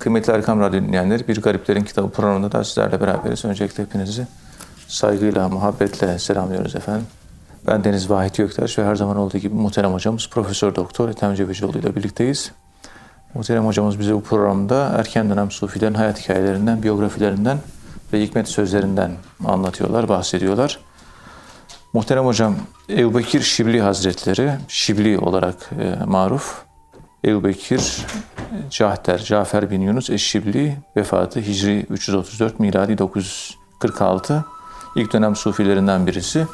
Kıymetli Erkam Radyo dinleyenleri, Bir Gariplerin Kitabı programında da sizlerle beraberiz. Öncelikle hepinizi saygıyla, muhabbetle selamlıyoruz efendim. Ben Deniz Vahit Göktaş ve her zaman olduğu gibi muhterem hocamız Profesör Doktor Ethem Cebecioğlu ile birlikteyiz. Muhterem hocamız bize bu programda erken dönem sufilerin hayat hikayelerinden, biyografilerinden ve hikmet sözlerinden anlatıyorlar, bahsediyorlar. Muhterem hocam Ebu Bekir Şibli Hazretleri, Şibli olarak e, maruf. Ebu Bekir Cahter, Cafer bin Yunus Eşşibli vefatı Hicri 334, miladi 946. İlk dönem sufilerinden birisi.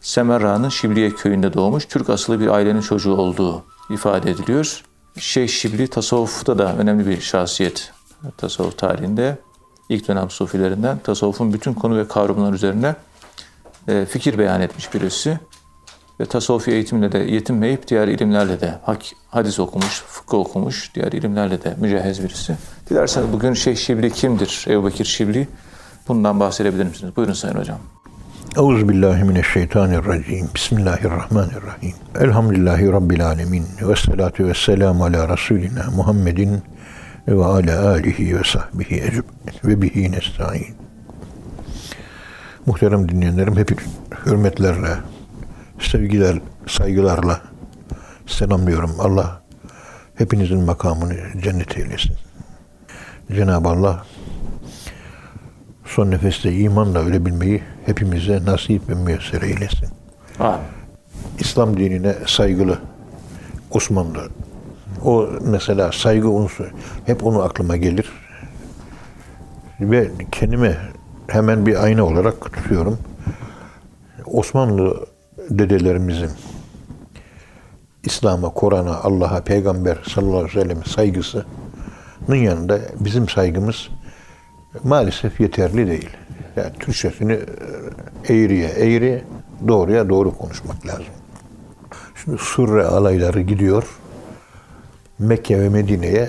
Semerra'nın Şibliye köyünde doğmuş, Türk asıllı bir ailenin çocuğu olduğu ifade ediliyor. Şeyh Şibli tasavvufta da önemli bir şahsiyet tasavvuf tarihinde. İlk dönem sufilerinden tasavvufun bütün konu ve kavramlar üzerine e, fikir beyan etmiş birisi. Ve tasavvufi eğitimle de yetinmeyip diğer ilimlerle de hadis okumuş, fıkıh okumuş, diğer ilimlerle de mücehhez birisi. Dilerseniz bugün Şeyh Şibli kimdir? Ebu Bekir Şibli. Bundan bahsedebilir misiniz? Buyurun Sayın Hocam. Euzubillahimineşşeytanirracim. Bismillahirrahmanirrahim. Elhamdülillahi Rabbil alemin. Ve salatu ve selamu ala Resulina Muhammedin ve ala alihi ve sahbihi ecmaîn ve bihi nestaîn. Muhterem dinleyenlerim hep hürmetlerle, sevgiler, saygılarla selamlıyorum. Allah hepinizin makamını cennet eylesin. Cenab-ı Allah son nefeste imanla ölebilmeyi hepimize nasip ve müyesser eylesin. Amin. İslam dinine saygılı Osmanlı. O mesela saygı unsuru. Hep onu aklıma gelir. Ve kendime hemen bir ayna olarak tutuyorum. Osmanlı dedelerimizin İslam'a, Kur'an'a, Allah'a, Peygamber sallallahu aleyhi ve sellem saygısının yanında bizim saygımız maalesef yeterli değil. Yani Türkçesini e, eğriye eğri, doğruya doğru konuşmak lazım. Şimdi surre alayları gidiyor. Mekke ve Medine'ye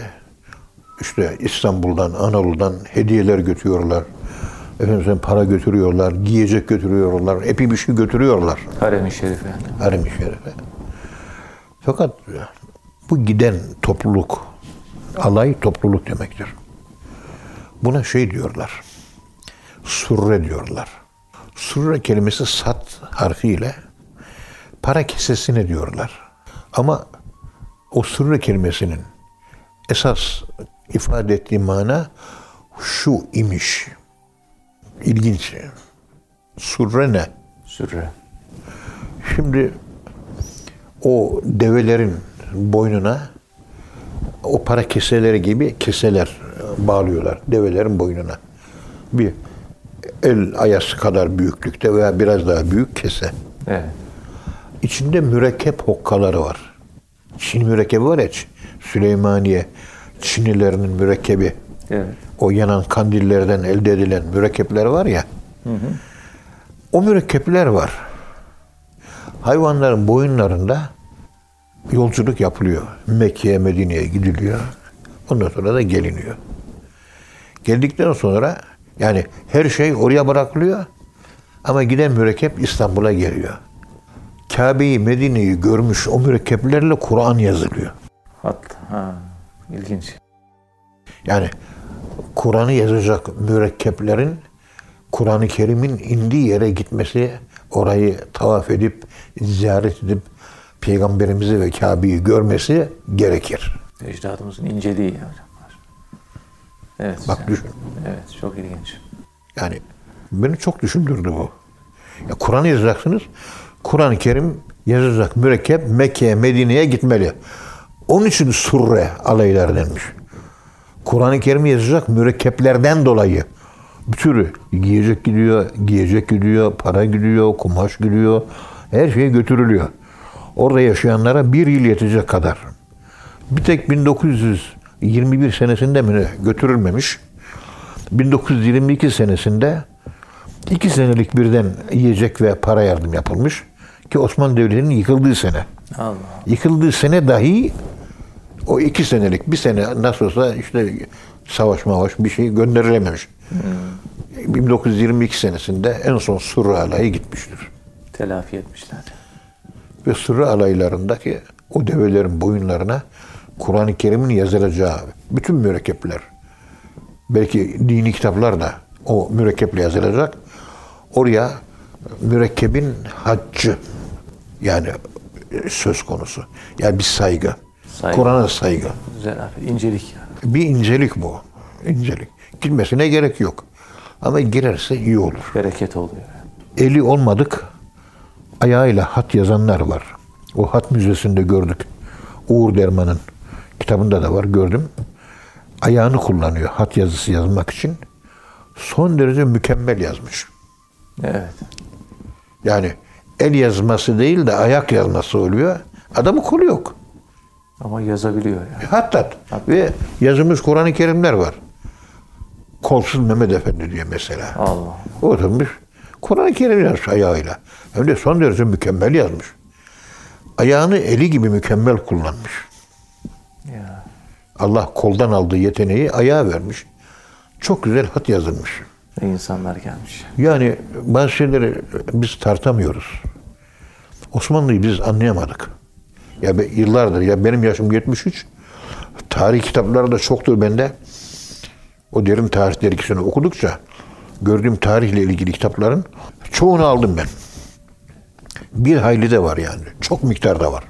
işte İstanbul'dan, Anadolu'dan hediyeler götürüyorlar. Efendim para götürüyorlar, giyecek götürüyorlar, epi bir şey götürüyorlar. Harem-i Şerife. Harem-i Şerife. Fakat bu giden topluluk, alay topluluk demektir. Buna şey diyorlar, surre diyorlar. Surre kelimesi sat harfiyle para kesesine diyorlar. Ama o surre kelimesinin esas ifade ettiği mana şu imiş. İlginç. Surre ne? Sürre. Şimdi o develerin boynuna o para keseleri gibi keseler bağlıyorlar develerin boynuna. Bir el ayası kadar büyüklükte veya biraz daha büyük kese. Evet. İçinde mürekkep hokkaları var. Çin mürekkebi var ya, Süleymaniye Çinlilerinin mürekkebi. Evet. O yanan kandillerden elde edilen mürekkepler var ya. Hı hı. O mürekkepler var. Hayvanların boyunlarında yolculuk yapılıyor. Mekke'ye, Medine'ye gidiliyor. Ondan sonra da geliniyor. Geldikten sonra yani her şey oraya bırakılıyor ama giden mürekkep İstanbul'a geliyor. Kabe'yi, Medine'yi görmüş o mürekkeplerle Kur'an yazılıyor. Hat, ha, ilginç. Yani Kur'an'ı yazacak mürekkeplerin Kur'an-ı Kerim'in indiği yere gitmesi, orayı tavaf edip, ziyaret edip Peygamberimizi ve Kabe'yi görmesi gerekir. Ecdadımızın inceliği hocam. Evet. Bak yani, düşün. Evet, çok ilginç. Yani beni çok düşündürdü bu. Ya Kur'an yazacaksınız. Kur'an-ı Kerim yazacak mürekkep Mekke'ye, Medine'ye gitmeli. Onun için surre alaylar denmiş. Kur'an-ı Kerim yazacak mürekkeplerden dolayı bir sürü giyecek gidiyor, giyecek gidiyor, para gidiyor, kumaş gidiyor. Her şey götürülüyor. Orada yaşayanlara bir yıl yetecek kadar. Bir tek 1921 senesinde mi götürülmemiş. 1922 senesinde iki senelik birden yiyecek ve para yardım yapılmış. Ki Osmanlı Devleti'nin yıkıldığı sene. Allah. Yıkıldığı sene dahi o iki senelik bir sene nasıl olsa işte savaş mavaş bir şey gönderilememiş. Hmm. 1922 senesinde en son Surra alayı gitmiştir. Telafi etmişler. Ve Surra alaylarındaki o develerin boyunlarına Kur'an-ı Kerim'in yazılacağı bütün mürekkepler, belki dini kitaplar da o mürekkeple yazılacak. Oraya mürekkebin haccı yani söz konusu. Yani bir saygı. Saygı. Kur'an'a saygı. Abi. İncelik yani. Bir incelik bu. İncelik. Girmesine gerek yok. Ama girerse iyi olur. Bereket oluyor. Eli olmadık ayağıyla hat yazanlar var. O hat müzesinde gördük. Uğur Derman'ın kitabında da var gördüm. Ayağını kullanıyor hat yazısı yazmak için. Son derece mükemmel yazmış. Evet. Yani el yazması değil de ayak yazması oluyor. Adamın kolu yok. Ama yazabiliyor yani. Hatta ve yazılmış Kur'an-ı Kerimler var. Kolsuz Mehmet Efendi diye mesela. Allah. Oturmuş Kur'an-ı Kerim yazmış ayağıyla. Hem de son derece mükemmel yazmış. Ayağını eli gibi mükemmel kullanmış. Ya. Allah koldan aldığı yeteneği ayağa vermiş. Çok güzel hat yazılmış. Ne insanlar gelmiş. Yani bazı şeyleri biz tartamıyoruz. Osmanlı'yı biz anlayamadık. Ya be, yıllardır ya benim yaşım 73. Tarih kitapları da çoktur bende. O derin tarih dergisini okudukça gördüğüm tarihle ilgili kitapların çoğunu aldım ben. Bir hayli de var yani. Çok miktarda var.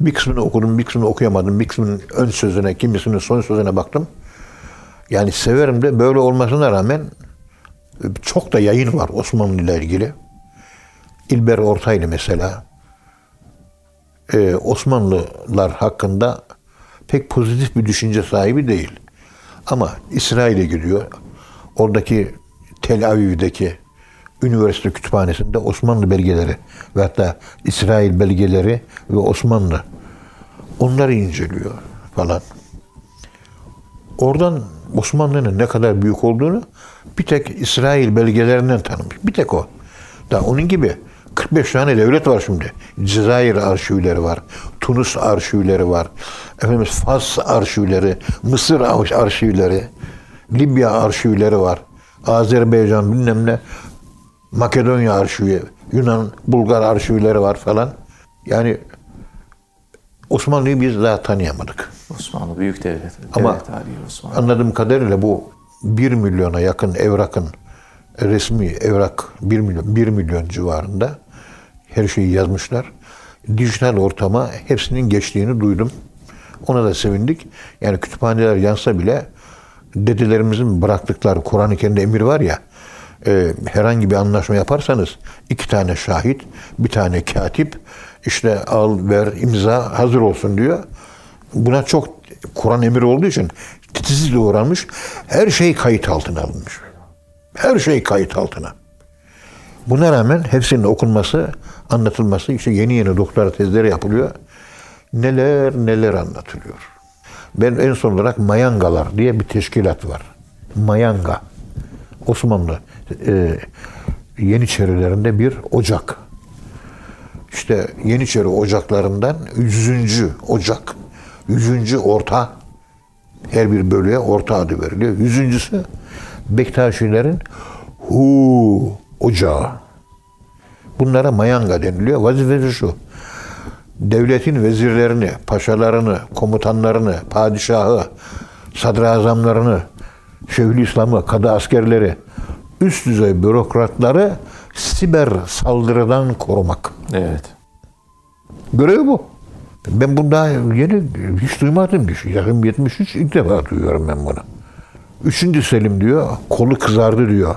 Bir kısmını okudum, bir kısmını okuyamadım. Bir kısmının ön sözüne, kimisinin son sözüne baktım. Yani severim de böyle olmasına rağmen çok da yayın var Osmanlı ile ilgili. İlber Ortaylı mesela e, Osmanlılar hakkında pek pozitif bir düşünce sahibi değil. Ama İsrail'e gidiyor. Oradaki Tel Aviv'deki üniversite kütüphanesinde Osmanlı belgeleri ve hatta İsrail belgeleri ve Osmanlı onları inceliyor falan. Oradan Osmanlı'nın ne kadar büyük olduğunu bir tek İsrail belgelerinden tanımış. Bir tek o. Da onun gibi 45 tane devlet var şimdi. Cezayir arşivleri var. Tunus arşivleri var. Efendim Fas arşivleri, Mısır arşivleri, Libya arşivleri var. Azerbaycan bilmem ne. Makedonya arşivi, Yunan, Bulgar arşivleri var falan. Yani Osmanlı'yı biz daha tanıyamadık. Osmanlı büyük devlet. Ama tarihi Osmanlı. anladığım kadarıyla bu 1 milyona yakın evrakın resmi evrak 1 milyon 1 milyon civarında her şeyi yazmışlar. Dijital ortama hepsinin geçtiğini duydum. Ona da sevindik. Yani kütüphaneler yansa bile dedelerimizin bıraktıkları Kur'an-ı Kerim'de emir var ya e, herhangi bir anlaşma yaparsanız iki tane şahit, bir tane katip işte al ver imza hazır olsun diyor. Buna çok Kur'an emir olduğu için titizlikle uğranmış. Her şey kayıt altına alınmış. Her şey kayıt altına. Buna rağmen hepsinin okunması, anlatılması, işte yeni yeni doktora tezleri yapılıyor. Neler neler anlatılıyor. Ben en son olarak Mayangalar diye bir teşkilat var. Mayanga. Osmanlı e, Yeniçerilerinde bir ocak. İşte Yeniçeri ocaklarından 100. ocak, 100. orta her bir bölüye orta adı veriliyor. Yüzüncüsü Bektaşilerin Hu ocağı. Bunlara mayanga deniliyor. Vazifesi şu. Devletin vezirlerini, paşalarını, komutanlarını, padişahı, sadrazamlarını, Şeyhülislam'ı, kadı askerleri, üst düzey bürokratları siber saldırıdan korumak. Evet. Görevi bu. Ben bunu daha yeni hiç duymadım. Yakın 73 ilk defa duyuyorum ben bunu. Üçüncü Selim diyor, kolu kızardı diyor.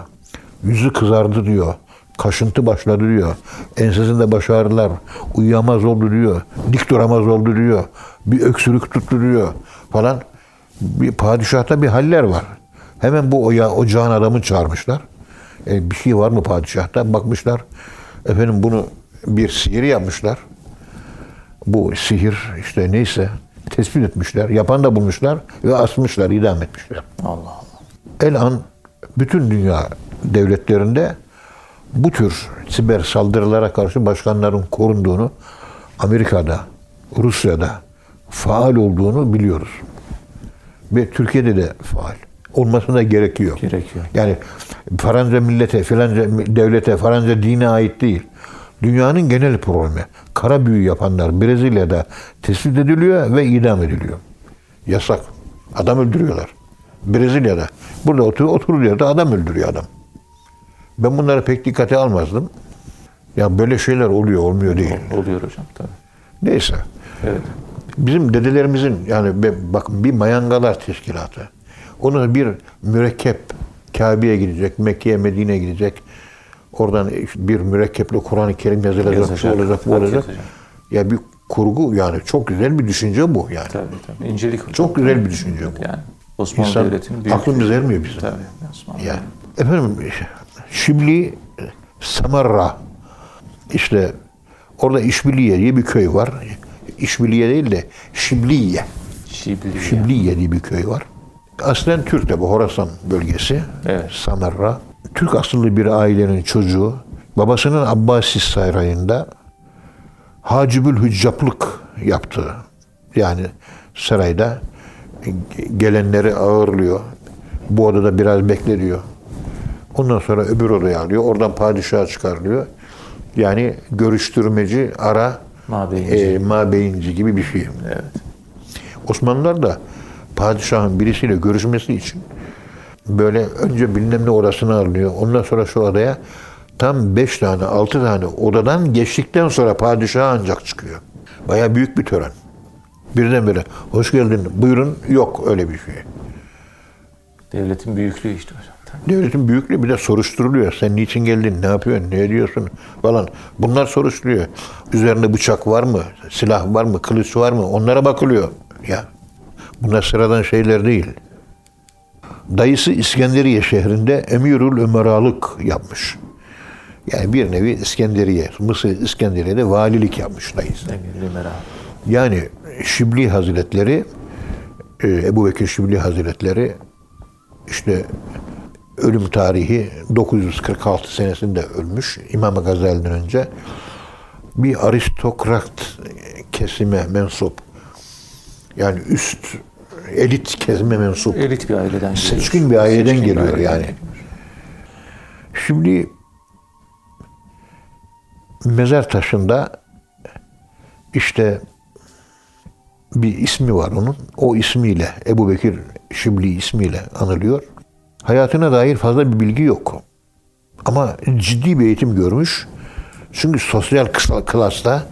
Yüzü kızardı diyor. Kaşıntı başladı diyor. Ensesinde baş ağrılar. Uyuyamaz oldu diyor. Dik duramaz oldu diyor. Bir öksürük tuttu diyor falan. Bir padişahta bir haller var. Hemen bu oya, ocağın adamı çağırmışlar. E, bir şey var mı padişahta? Bakmışlar. Efendim bunu bir sihir yapmışlar. Bu sihir işte neyse tespit etmişler. Yapan da bulmuşlar ve asmışlar, idam etmişler. Allah Allah. El an bütün dünya devletlerinde bu tür siber saldırılara karşı başkanların korunduğunu Amerika'da, Rusya'da faal olduğunu biliyoruz. Ve Türkiye'de de faal. Olmasına gerekiyor. Gerekiyor. Yani faranca millete, filanca devlete, faranca dine ait değil. Dünyanın genel problemi. Kara büyü yapanlar Brezilya'da tespit ediliyor ve idam ediliyor. Yasak. Adam öldürüyorlar. Brezilya'da. Burada otur, oturur yerde adam öldürüyor adam. Ben bunları pek dikkate almazdım. Ya böyle şeyler oluyor, olmuyor değil. Oluyor hocam tabii. Neyse. Evet. Bizim dedelerimizin yani bakın bir mayangalar teşkilatı. Onun bir mürekkep Kabe'ye gidecek, Mekke'ye, Medine'ye gidecek. Oradan bir mürekkeple Kur'an-ı Kerim yazılacak, Yazacak, şu olacak, bu olacak. yazacak. Ya bir kurgu yani çok güzel bir düşünce bu yani. Tabii tabii. İncelik. Çok güzel bir düşünce bu. Yani Osmanlı İnsan Devleti'nin büyük... aklımız ermiyor bizim. Tabii. Osmanlı Yani. Efendim Şibli Samarra işte orada İşbiliye diye bir köy var. İşbiliye değil de Şibliye. Şibli. Şibliye diye bir köy var. Aslen Türk de bu Horasan bölgesi. Evet. Samarra. Türk asıllı bir ailenin çocuğu. Babasının Abbasi sarayında Hacibül Hüccaplık yaptı. Yani sarayda gelenleri ağırlıyor. Bu odada biraz bekleniyor. Ondan sonra öbür odaya alıyor. Oradan padişaha çıkarılıyor. Yani görüştürmeci, ara, Mabeyinci. e, mabeyinci gibi bir şey. Evet. Osmanlılar da padişahın birisiyle görüşmesi için böyle önce bilmem ne odasına alınıyor. Ondan sonra şu odaya tam beş tane, altı tane odadan geçtikten sonra padişah ancak çıkıyor. Baya büyük bir tören. Birdenbire hoş geldin buyurun yok öyle bir şey. Devletin büyüklüğü işte hocam. Devletin büyüklüğü bir de soruşturuluyor. Sen niçin geldin, ne yapıyorsun, ne ediyorsun falan. Bunlar soruşturuluyor. Üzerinde bıçak var mı, silah var mı, kılıç var mı onlara bakılıyor. Ya bunlar sıradan şeyler değil. Dayısı İskenderiye şehrinde Emirül Ömeralık yapmış. Yani bir nevi İskenderiye, Mısır İskenderiye'de valilik yapmış dayısı. Yani Şibli Hazretleri, e, Ebu Bekir Şibli Hazretleri işte ölüm tarihi 946 senesinde ölmüş İmam Gazali'den önce. Bir aristokrat kesime mensup. Yani üst elit kesime mensup. Elit bir aileden. Seçkin bir aileden Seçkin bir geliyor aileden yani. geliyor. Şimdi mezar taşında işte bir ismi var onun. O ismiyle Ebu Bekir Şibli ismiyle anılıyor. Hayatına dair fazla bir bilgi yok. Ama ciddi bir eğitim görmüş. Çünkü sosyal klasta,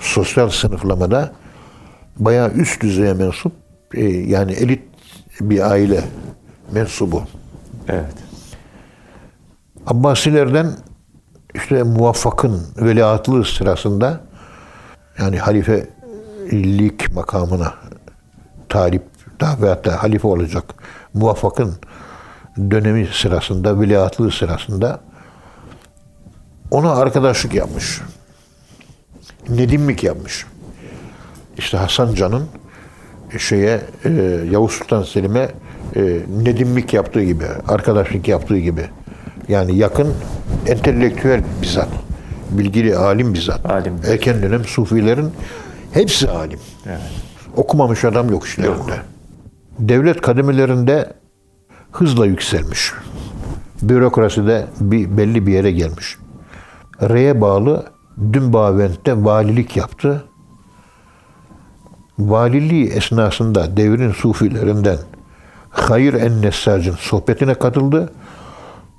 sosyal sınıflamada bayağı üst düzeye mensup, e, yani elit bir aile mensubu. Evet. Abbasilerden işte muvaffakın veliahtlığı sırasında yani halifelik makamına talip daha veyahut da halife olacak muvaffakın dönemi sırasında, veliahtlığı sırasında ona arkadaşlık yapmış. Nedimlik yapmış. İşte Hasan Can'ın şeye e, Yavuz Sultan Selim'e e, nedimlik yaptığı gibi, arkadaşlık yaptığı gibi. Yani yakın entelektüel bizzat. Bilgili alim bizzat. Alim. Erken dönem sufilerin hepsi alim. Evet. Okumamış adam yok işlerinde. Devlet kademelerinde hızla yükselmiş. Bürokraside bir belli bir yere gelmiş. R'ye bağlı Dümbavent'te valilik yaptı. Valiliği esnasında devrin sufilerinden Hayır en-Nessac'ın sohbetine katıldı.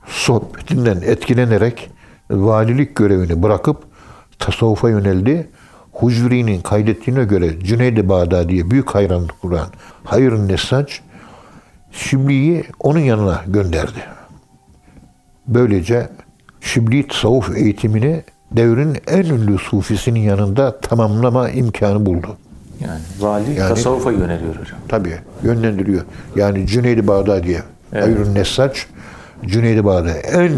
Sohbetinden etkilenerek valilik görevini bırakıp tasavvufa yöneldi. Hucuri'nin kaydettiğine göre Cüneyd-i Bağdadi'ye büyük hayranlık kuran Hayır Nessac Şibli'yi onun yanına gönderdi. Böylece Şibli tasavvuf eğitimini devrin en ünlü sufisinin yanında tamamlama imkanı buldu. Yani vali Yani- tasavvufa yöneliyor hocam. Tabii yönlendiriyor. Yani Cüneyd-i Bağdadi'ye. Evet. Hayır Nessac Cüneyd-i Bağdadi. En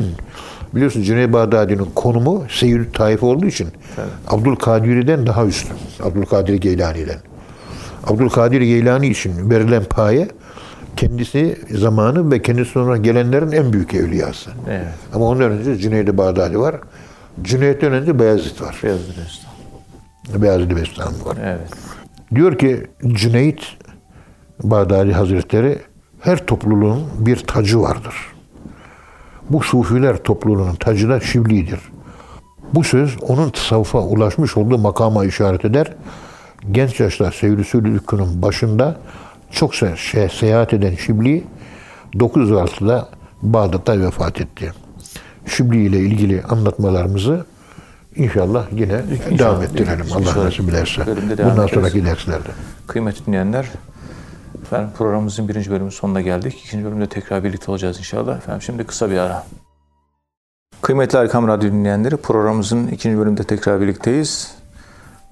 biliyorsun Cüneyd-i Bağdadi'nin konumu Seyyid Taif olduğu için Abdülkadir'den daha üstün. Abdülkadir Geylani'den. Abdülkadir Geylani için verilen paye kendisi zamanı ve kendisi sonra gelenlerin en büyük evliyası. Evet. Ama ondan önce Cüneyd-i Bağdadi var. Cüneyt'ten önce Beyazıt var. Beyazıt Üstad. Beyazıt Bestami var. Evet. Diyor ki Cüneyt Bağdadi Hazretleri her topluluğun bir tacı vardır. Bu sufiler topluluğunun tacı da Şibli'dir. Bu söz onun tasavvufa ulaşmış olduğu makama işaret eder. Genç yaşta Seyyid-i başında çok şey, seyahat eden Şibli 906'da Bağdat'ta vefat etti. Şibli ile ilgili anlatmalarımızı inşallah yine devam ettirelim. Bir Allah nasip ederse. Bundan sonraki derslerde. Kıymetli dinleyenler, efendim programımızın birinci bölümünün sonuna geldik. İkinci bölümde tekrar birlikte olacağız inşallah. Efendim şimdi kısa bir ara. Kıymetli Erkam Radyo dinleyenleri, programımızın ikinci bölümünde tekrar birlikteyiz.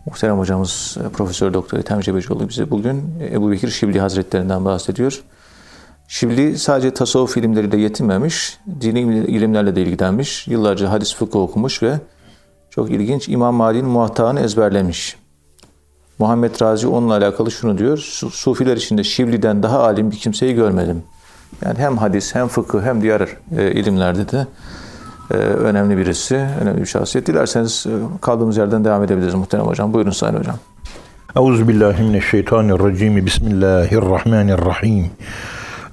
Muhterem hocamız e, Profesör Doktor Ethem Cebecioğlu bize bugün Ebu Bekir Şibli Hazretlerinden bahsediyor. Şibli sadece tasavvuf ilimleriyle yetinmemiş, dini ilimlerle de ilgilenmiş. Yıllarca hadis fıkıh okumuş ve çok ilginç İmam Mali'nin muhattağını ezberlemiş. Muhammed Razi onunla alakalı şunu diyor. "Su- Sufiler içinde Şibli'den daha alim bir kimseyi görmedim. Yani hem hadis hem fıkıh hem diğer e, ilimlerde de e, önemli birisi, önemli bir şahsiyet. Dilerseniz e, kaldığımız yerden devam edebiliriz muhterem hocam. Buyurun Sayın Hocam. Euzu billahi mineşşeytanirracim. Bismillahirrahmanirrahim.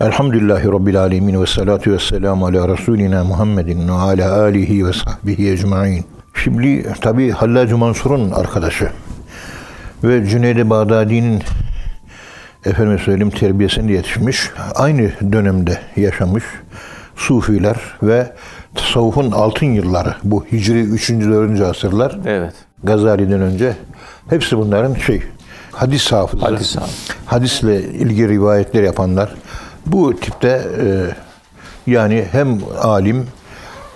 Elhamdülillahi rabbil alamin ve salatu vesselamu ala rasulina Muhammedin ve ala alihi ve sahbihi ecmaîn. Şimdi tabi Hallacı Mansur'un arkadaşı ve Cüneyd-i Bağdadi'nin efendim söyleyeyim terbiyesinde yetişmiş. Aynı dönemde yaşamış Sufiler ve tasavvufun altın yılları bu Hicri 3. 4. asırlar Evet. Gazali'den önce hepsi bunların şey hadis hafızı. Hadis hafızı. Hadisle ilgili rivayetler yapanlar. Bu tipte e, yani hem alim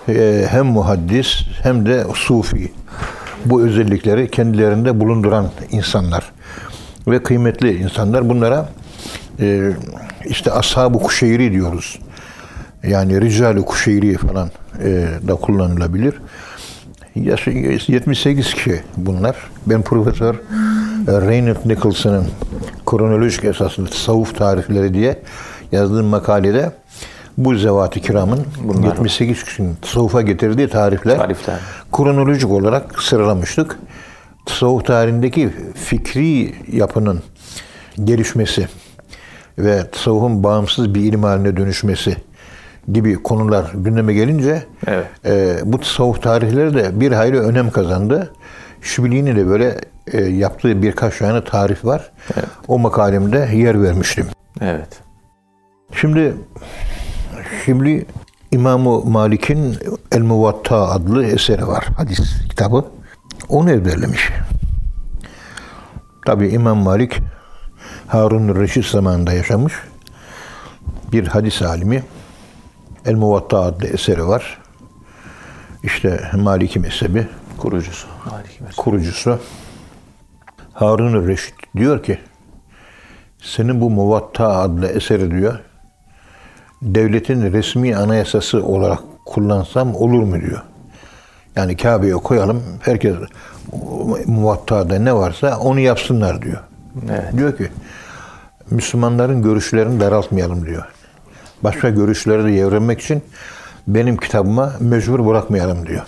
e, hem muhaddis hem de sufi. Bu özellikleri kendilerinde bulunduran insanlar ve kıymetli insanlar. Bunlara e, işte ashab-ı kuşeyri diyoruz. Yani rical-i kuşeyri falan da kullanılabilir. Yaşı 78 kişi bunlar. Ben Profesör e, Reinhard Nicholson'ın kronolojik esasında tasavvuf tarihleri diye yazdığım makalede bu zevat-ı kiramın 78 kişinin tasavvufa getirdiği tarifler, Tarifler. kronolojik olarak sıralamıştık. Tasavvuf tarihindeki fikri yapının gelişmesi ve tasavvufun bağımsız bir ilim haline dönüşmesi gibi konular gündeme gelince Evet. e, bu tasavvuf tarihleri de bir hayli önem kazandı. Şibili'nin de böyle e, yaptığı birkaç tane tarif var. O makalemde yer vermiştim. Evet. Şimdi Şibli İmam-ı Malik'in El Muvatta adlı eseri var. Hadis kitabı. Onu ezberlemiş. Tabi İmam Malik Harun Reşit zamanında yaşamış. Bir hadis alimi. El Muvatta adlı eseri var. İşte Maliki mezhebi Kurucusu. Maliki Mesut. kurucusu Harun Reşit diyor ki senin bu Muvatta adlı eseri diyor devletin resmi anayasası olarak kullansam olur mu diyor. Yani Kabe'ye koyalım herkes Muvatta'da ne varsa onu yapsınlar diyor. Evet. Diyor ki Müslümanların görüşlerini daraltmayalım diyor. Başka görüşleri de yevrenmek için benim kitabıma mecbur bırakmayalım diyor.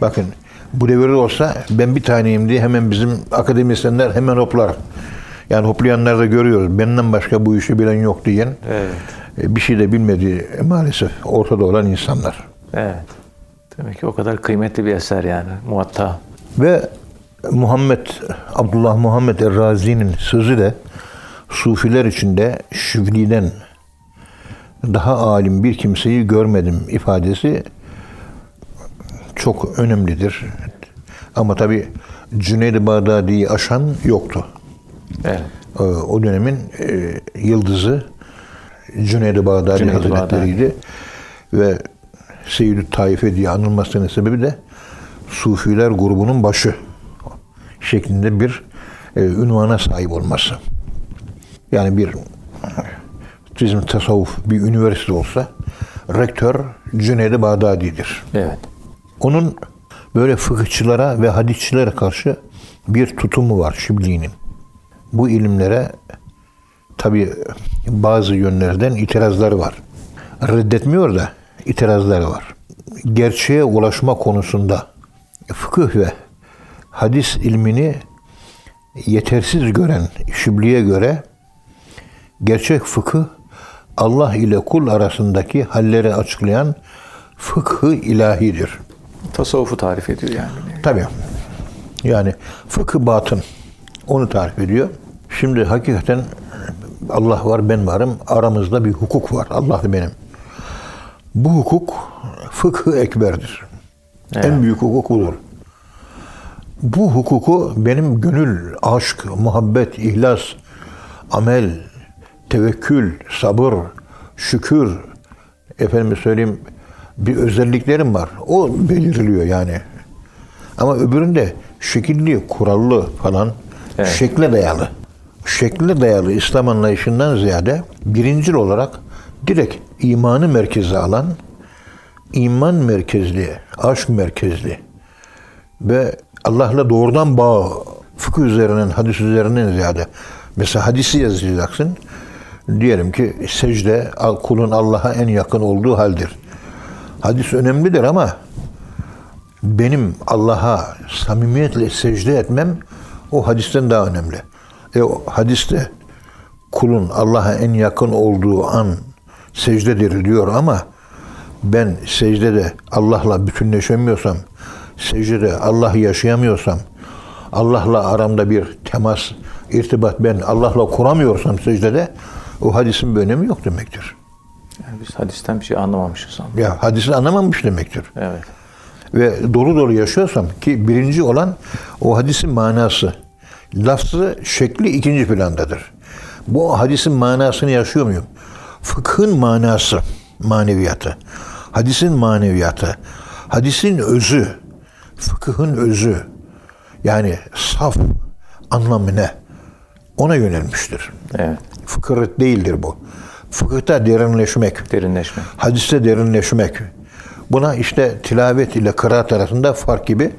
Bakın bu devirde olsa ben bir taneyim diye hemen bizim akademisyenler hemen hoplar. Yani hoplayanlar da görüyoruz. Benden başka bu işi bilen yok diyen Evet. e, bir şey de bilmediği maalesef ortada olan insanlar. Evet. Demek ki o kadar kıymetli bir eser yani. Muatta. Ve Muhammed, Abdullah Muhammed Errazi'nin sözü de Sufiler içinde Şibli'den daha alim bir kimseyi görmedim ifadesi çok önemlidir. Ama tabi Cüneyd-i Bağdadi'yi aşan yoktu. Evet. Ee, O dönemin e, yıldızı Cüneyd-i Bağdadi Cüneyd-i Hazretleri'ydi. Ve Seyyid-i Taife diye anılmasının sebebi de Sufiler grubunun başı şeklinde bir e, ünvana sahip olması. Yani bir bizim tasavvuf bir üniversite olsa rektör Cüneyd-i Bağdadi'dir. Evet. Onun böyle fıkıhçılara ve hadisçilere karşı bir tutumu var Şibli'nin. Bu ilimlere tabi bazı yönlerden itirazları var. Reddetmiyor da itirazları var. Gerçeğe ulaşma konusunda fıkıh ve hadis ilmini yetersiz gören Şibli'ye göre gerçek fıkıh Allah ile kul arasındaki halleri açıklayan fıkhı ilahidir. Tasavvufu tarif ediyor yani. Tabii. Yani fıkıh batın onu tarif ediyor. Şimdi hakikaten Allah var ben varım. Aramızda bir hukuk var. Allah da benim. Bu hukuk fıkıh ekberdir. En büyük hukuk budur. Bu hukuku benim gönül, aşk, muhabbet, ihlas, amel, tevekkül, sabır, şükür, efendim söyleyeyim bir özelliklerim var. O belirliyor yani. Ama öbüründe şekilli, kurallı falan, Evet. şekle dayalı. Şekle dayalı İslam anlayışından ziyade birincil olarak direkt imanı merkeze alan, iman merkezli, aşk merkezli ve Allah'la doğrudan bağ, fıkıh üzerinden, hadis üzerinden ziyade. Mesela hadisi yazacaksın. Diyelim ki secde kulun Allah'a en yakın olduğu haldir. Hadis önemlidir ama benim Allah'a samimiyetle secde etmem o hadisten daha önemli. E o hadiste kulun Allah'a en yakın olduğu an secdedir diyor ama ben secdede Allah'la bütünleşemiyorsam, secdede Allah'ı yaşayamıyorsam, Allah'la aramda bir temas, irtibat ben Allah'la kuramıyorsam secdede o hadisin bir önemi yok demektir. Yani biz hadisten bir şey anlamamışız ama. Ya hadisi anlamamış demektir. Evet. ve dolu dolu yaşıyorsam ki birinci olan o hadisin manası. Lafzı, şekli ikinci plandadır. Bu hadisin manasını yaşıyor muyum? Fıkhın manası, maneviyatı. Hadisin maneviyatı. Hadisin özü. Fıkhın özü. Yani saf anlamı ne? Ona yönelmiştir. Evet. Fıkıh değildir bu. Fıkıhta derinleşmek, Derinleşme. hadiste derinleşmek. Buna işte tilavet ile kıraat arasında fark gibi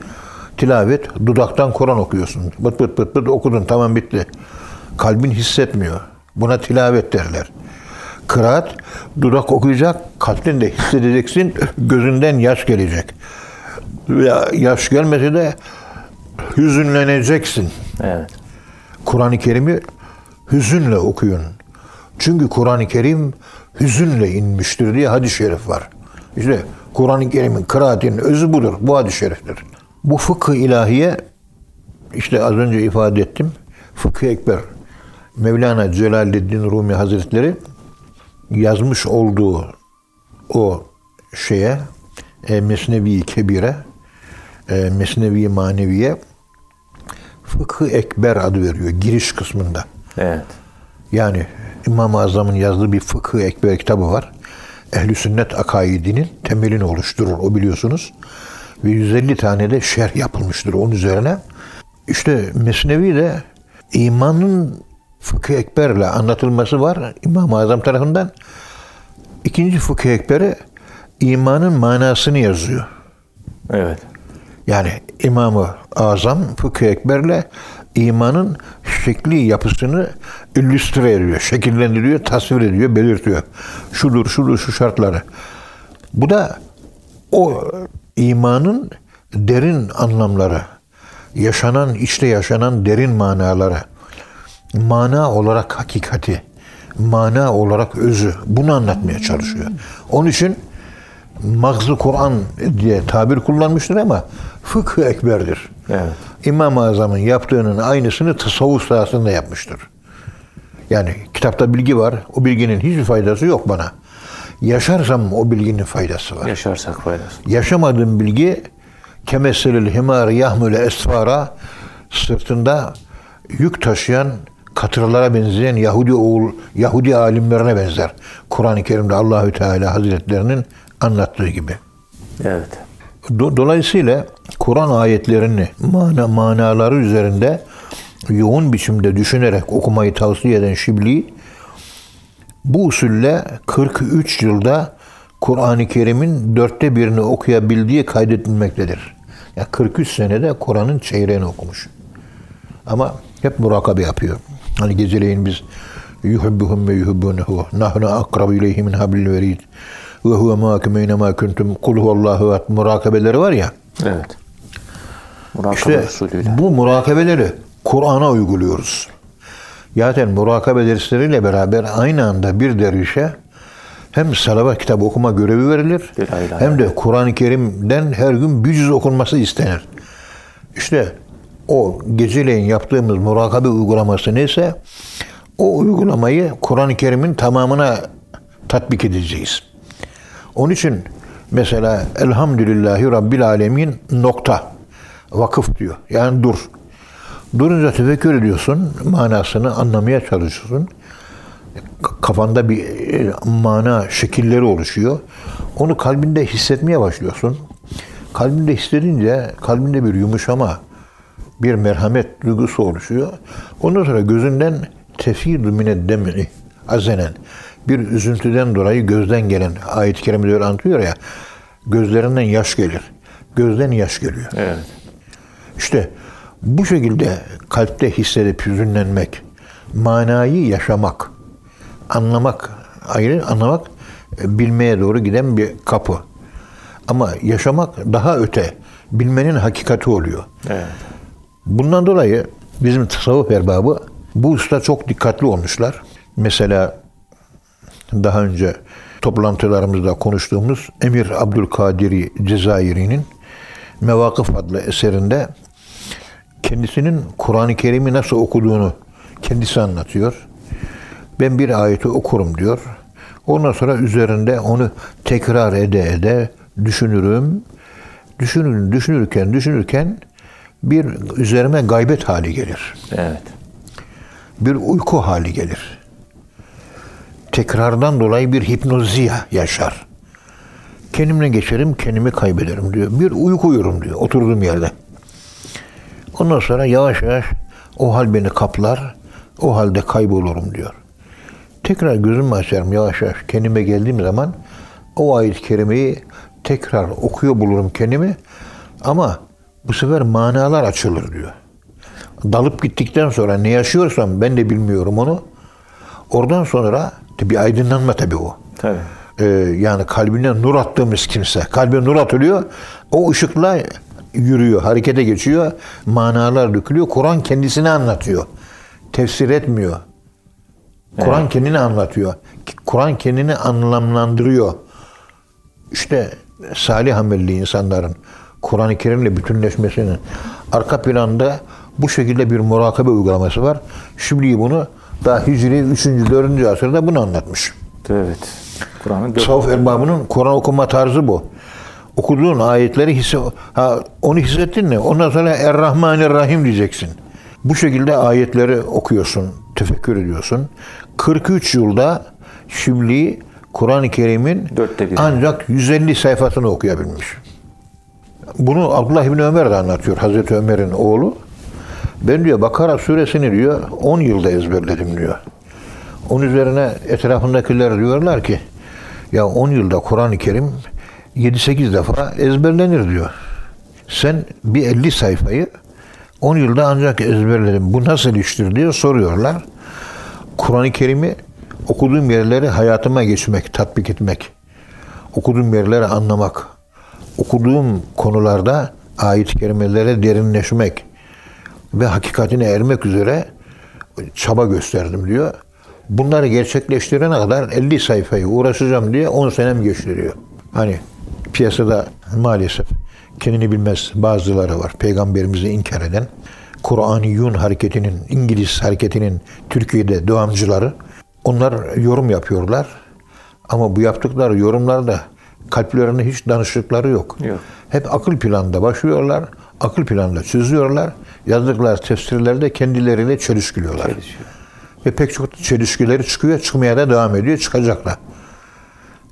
tilavet dudaktan Kur'an okuyorsun. Bıt bıt bıt bıt okudun tamam bitti. Kalbin hissetmiyor. Buna tilavet derler. Kıraat dudak okuyacak, kalbin de hissedeceksin, gözünden yaş gelecek. Ya yaş gelmese de hüzünleneceksin. Evet. Kur'an-ı Kerim'i hüzünle okuyun. Çünkü Kur'an-ı Kerim hüzünle inmiştir diye hadis-i şerif var. İşte Kur'an-ı Kerim'in kıraatinin özü budur. Bu hadis-i şeriftir. Bu fıkıh ilahiye işte az önce ifade ettim. Fıkıh Ekber. Mevlana Celaleddin Rumi Hazretleri yazmış olduğu o şeye e, Mesnevi Kebire e, Mesnevi Maneviye Fıkıh Ekber adı veriyor giriş kısmında. Evet. Yani İmam-ı Azam'ın yazdığı bir Fıkıh Ekber kitabı var. Ehl-i Sünnet akaidinin temelini oluşturur o biliyorsunuz. Ve 150 tane de şerh yapılmıştır onun üzerine. İşte Mesnevi de imanın Fıkıh Ekber'le anlatılması var İmam-ı Azam tarafından. İkinci Fıkıh Ekber'i imanın manasını yazıyor. Evet. Yani İmam-ı Azam Fıkıh Ekber'le imanın şekli yapısını illüstre ediyor, şekillendiriyor, tasvir ediyor, belirtiyor. Şudur, şudur, şu şartları. Bu da o imanın derin anlamları, yaşanan, içte yaşanan derin manaları, mana olarak hakikati, mana olarak özü bunu anlatmaya çalışıyor. Onun için Magzı Kur'an diye tabir kullanmıştır ama fıkıh ekberdir. Evet. İmam-ı Azam'ın yaptığının aynısını tasavvuf sahasında yapmıştır. Yani kitapta bilgi var. O bilginin hiçbir faydası yok bana. Yaşarsam o bilginin faydası var. Yaşarsak faydası. Yaşamadığım bilgi kemeselil himar yahmule esfara sırtında yük taşıyan katırlara benzeyen Yahudi oğul Yahudi alimlerine benzer. Kur'an-ı Kerim'de Allahü Teala Hazretlerinin anlattığı gibi. Evet. Do- Dolayısıyla Kur'an ayetlerini mana manaları üzerinde yoğun biçimde düşünerek okumayı tavsiye eden Şibli bu usulle 43 yılda Kur'an-ı Kerim'in dörtte birini okuyabildiği kaydedilmektedir. Yani 43 senede Kur'an'ın çeyreğini okumuş. Ama hep murakabe yapıyor. Hani geceleyin biz yuhibbuhum ve yuhibbunehu nahnu akrabu ileyhi min hablil verid ve huve mâküm eynemâ kuntum kul huvallahu ehad murakabeleri var ya Evet. Murakabe işte usulüyle. bu murakabeleri Kur'an'a uyguluyoruz. Zaten murakabe dersleriyle beraber aynı anda bir dervişe hem salavat kitabı okuma görevi verilir ayrı hem de Kur'an-ı Kerim'den her gün bir cüz okunması istenir. İşte o geceleyin yaptığımız murakabe uygulaması neyse o uygulamayı Kur'an-ı Kerim'in tamamına tatbik edeceğiz. Onun için mesela Elhamdülillahi Rabbil Alemin nokta vakıf diyor. Yani dur. Durunca tefekkür ediyorsun, manasını anlamaya çalışıyorsun. Kafanda bir e, mana şekilleri oluşuyor. Onu kalbinde hissetmeye başlıyorsun. Kalbinde hissedince kalbinde bir yumuşama, bir merhamet duygusu oluşuyor. Ondan sonra gözünden tefidü mineddemini azenen bir üzüntüden dolayı gözden gelen ayet-i kerimede öyle anlatıyor ya gözlerinden yaş gelir. Gözden yaş geliyor. Evet. İşte bu şekilde kalpte hissedip hüzünlenmek, manayı yaşamak, anlamak ayrı, anlamak e, bilmeye doğru giden bir kapı. Ama yaşamak daha öte, bilmenin hakikati oluyor. Evet. Bundan dolayı bizim tasavvuf erbabı bu usta çok dikkatli olmuşlar. Mesela daha önce toplantılarımızda konuştuğumuz Emir Abdülkadiri Cezayiri'nin Mevakıf adlı eserinde kendisinin Kur'an-ı Kerim'i nasıl okuduğunu kendisi anlatıyor. Ben bir ayeti okurum diyor. Ondan sonra üzerinde onu tekrar ede ede düşünürüm. Düşünür, düşünürken düşünürken bir üzerime gaybet hali gelir. Evet. Bir uyku hali gelir. Tekrardan dolayı bir hipnoziya yaşar. Kendimle geçerim, kendimi kaybederim diyor. Bir uyku uyurum diyor oturduğum yerde. Ondan sonra yavaş yavaş o hal beni kaplar, o halde kaybolurum diyor. Tekrar gözümü açarım yavaş yavaş kendime geldiğim zaman o ayet-i kerimeyi tekrar okuyor bulurum kendimi ama bu sefer manalar açılır diyor. Dalıp gittikten sonra ne yaşıyorsam ben de bilmiyorum onu. Oradan sonra bir aydınlanma tabii o. Tabii. Ee, yani kalbine nur attığımız kimse. Kalbine nur atılıyor. O ışıkla yürüyor, harekete geçiyor. Manalar dökülüyor. Kur'an kendisini anlatıyor. Tefsir etmiyor. Kur'an kendini anlatıyor. Kur'an kendini anlamlandırıyor. İşte salih amelli insanların Kur'an-ı Kerim'le bütünleşmesinin arka planda bu şekilde bir murakabe uygulaması var. Şimdi bunu daha Hicri 3. 4. asırda bunu anlatmış. Evet. Kur'an'ın Tasavvuf erbabının Kur'an okuma tarzı bu. Okuduğun ayetleri hisse, ha, onu hissettin mi? Ondan sonra Er-Rahmanir-Rahim diyeceksin. Bu şekilde ayetleri okuyorsun, tefekkür ediyorsun. 43 yılda Şibli Kur'an-ı Kerim'in ancak 150 sayfasını okuyabilmiş. Bunu Abdullah İbni Ömer de anlatıyor. Hazreti Ömer'in oğlu. Ben diyor Bakara suresini diyor 10 yılda ezberledim diyor. Onun üzerine etrafındakiler diyorlar ki ya 10 yılda Kur'an-ı Kerim 7-8 defa ezberlenir diyor. Sen bir 50 sayfayı 10 yılda ancak ezberledim. Bu nasıl iştir diyor soruyorlar. Kur'an-ı Kerim'i okuduğum yerleri hayatıma geçmek, tatbik etmek. Okuduğum yerleri anlamak. Okuduğum konularda ayet-i kerimelere derinleşmek ve hakikatine ermek üzere çaba gösterdim diyor. Bunları gerçekleştirene kadar 50 sayfayı uğraşacağım diye 10 senem geçiriyor. Hani piyasada maalesef kendini bilmez bazıları var. Peygamberimizi inkar eden. Kur'aniyun hareketinin, İngiliz hareketinin Türkiye'de devamcıları. Onlar yorum yapıyorlar. Ama bu yaptıkları yorumlarda kalplerine hiç danışıkları yok. Yok. Hep akıl planında başlıyorlar. Akıl planında çözüyorlar. Yazdıkları tefsirlerde kendileriyle çelişkiliyorlar. Çelişiyor. Ve pek çok çelişkileri çıkıyor, çıkmaya da devam ediyor, çıkacaklar.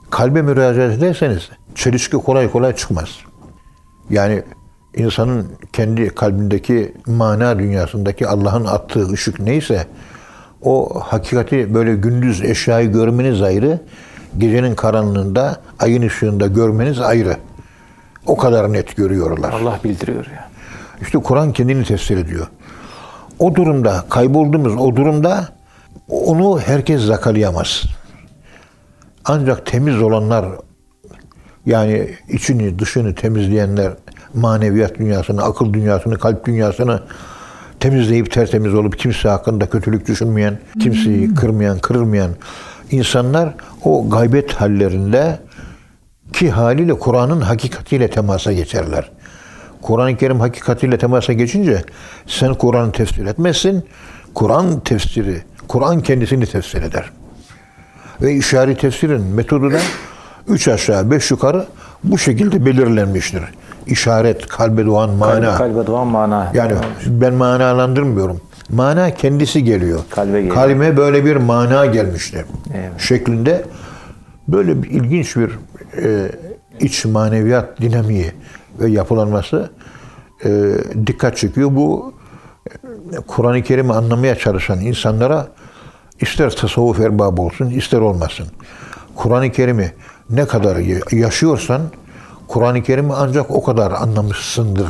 Kalbe müracaat ederseniz çelişki kolay kolay çıkmaz. Yani insanın kendi kalbindeki mana dünyasındaki Allah'ın attığı ışık neyse o hakikati böyle gündüz eşyayı görmeniz ayrı, gecenin karanlığında, ayın ışığında görmeniz ayrı. O kadar net görüyorlar. Allah bildiriyor ya. İşte Kur'an kendini tefsir ediyor. O durumda, kaybolduğumuz o durumda onu herkes zakalayamaz. Ancak temiz olanlar, yani içini dışını temizleyenler, maneviyat dünyasını, akıl dünyasını, kalp dünyasını temizleyip tertemiz olup kimse hakkında kötülük düşünmeyen, kimseyi kırmayan, kırılmayan, insanlar o gaybet hallerinde ki haliyle Kur'an'ın hakikatiyle temasa geçerler. Kur'an-ı Kerim hakikatiyle temasa geçince sen Kur'an'ı tefsir etmezsin. Kur'an tefsiri, Kur'an kendisini tefsir eder. Ve işaret tefsirin metodu da üç aşağı beş yukarı bu şekilde belirlenmiştir. İşaret, kalbe doğan mana. Kalbe, kalbe doğan mana. Yani ben manalandırmıyorum. Mana kendisi geliyor. Kalbe geliyor. Kalbime böyle bir mana gelmişti. Evet. Şeklinde böyle bir ilginç bir e, iç maneviyat dinamiği ve yapılanması e, dikkat çekiyor. Bu e, Kur'an-ı Kerim'i anlamaya çalışan insanlara ister tasavvuf erbabı olsun ister olmasın. Kur'an-ı Kerim'i ne kadar ya- yaşıyorsan Kur'an-ı Kerim'i ancak o kadar anlamışsındır.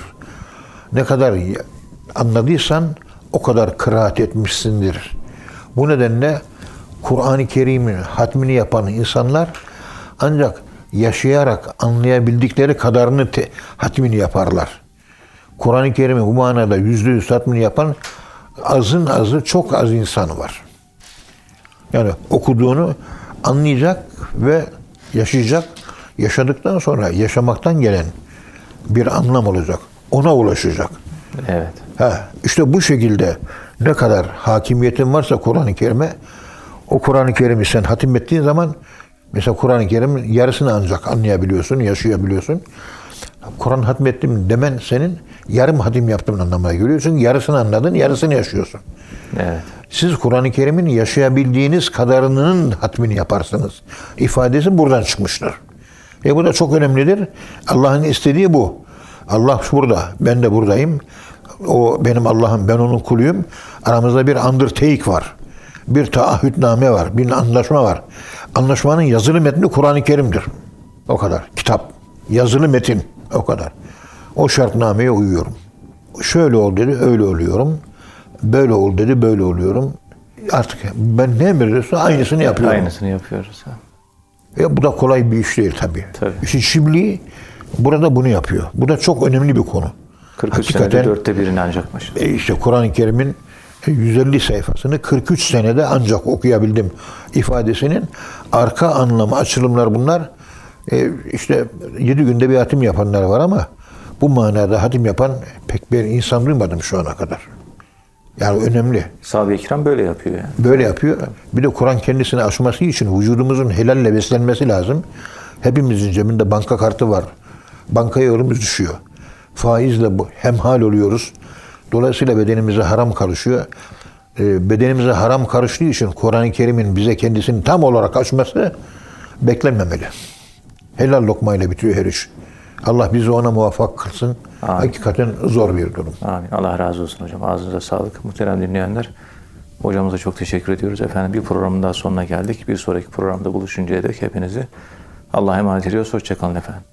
Ne kadar anladıysan o kadar kıraat etmişsindir. Bu nedenle Kur'an-ı Kerim'in hatmini yapan insanlar ancak yaşayarak anlayabildikleri kadarını te- hatmini yaparlar. Kur'an-ı Kerim'i bu manada yüzde yüz hatmini yapan azın azı çok az insanı var. Yani okuduğunu anlayacak ve yaşayacak. Yaşadıktan sonra yaşamaktan gelen bir anlam olacak. Ona ulaşacak. Evet. Ha, işte bu şekilde ne kadar hakimiyetin varsa Kur'an-ı Kerim'e o Kur'an-ı Kerim'i sen hatim ettiğin zaman mesela Kur'an-ı Kerim'in yarısını ancak anlayabiliyorsun, yaşayabiliyorsun. Kur'an hatmettim demen senin yarım hatim yaptığın anlamına geliyor. Çünkü yarısını anladın, yarısını yaşıyorsun. Evet. Siz Kur'an-ı Kerim'in yaşayabildiğiniz kadarının hatmini yaparsınız. İfadesi buradan çıkmıştır. E bu da çok önemlidir. Allah'ın istediği bu. Allah burada, ben de buradayım. O benim Allah'ım, ben onun kuluyum. Aramızda bir undertake var. Bir taahhütname var, bir anlaşma var. Anlaşmanın yazılı metni Kur'an-ı Kerim'dir. O kadar. Kitap. Yazılı metin. O kadar. O şartnameye uyuyorum. Şöyle ol dedi, öyle oluyorum. Böyle ol dedi, böyle oluyorum. Artık ben ne emrediyorsa aynısını yapıyorum. Aynısını yapıyoruz. Ha. E, bu da kolay bir iş değil tabii. Tabii. İşin şibliği burada bunu yapıyor. Bu da çok önemli bir konu. 43 senede dörtte birini ancak başladı. E işte Kur'an-ı Kerim'in 150 sayfasını 43 senede ancak okuyabildim ifadesinin arka anlamı, açılımlar bunlar. E işte 7 günde bir hatim yapanlar var ama bu manada hatim yapan pek bir insan duymadım şu ana kadar. Yani önemli. Sahabe-i kiram böyle yapıyor yani. Böyle yapıyor. Bir de Kur'an kendisini aşması için vücudumuzun helalle beslenmesi lazım. Hepimizin cebinde banka kartı var. Bankaya yolumuz düşüyor. Faizle bu hemhal oluyoruz. Dolayısıyla bedenimize haram karışıyor. Ee, bedenimize haram karıştığı için Kur'an-ı Kerim'in bize kendisini tam olarak açması beklenmemeli. Helal lokmayla bitiyor her iş. Allah bizi ona muvaffak kılsın. Amin. Hakikaten zor bir durum. Amin. Allah razı olsun hocam. Ağzınıza sağlık. Muhterem dinleyenler. Hocamıza çok teşekkür ediyoruz. Efendim bir programın daha sonuna geldik. Bir sonraki programda buluşuncaya dek hepinizi Allah'a emanet ediyoruz. Hoşçakalın efendim.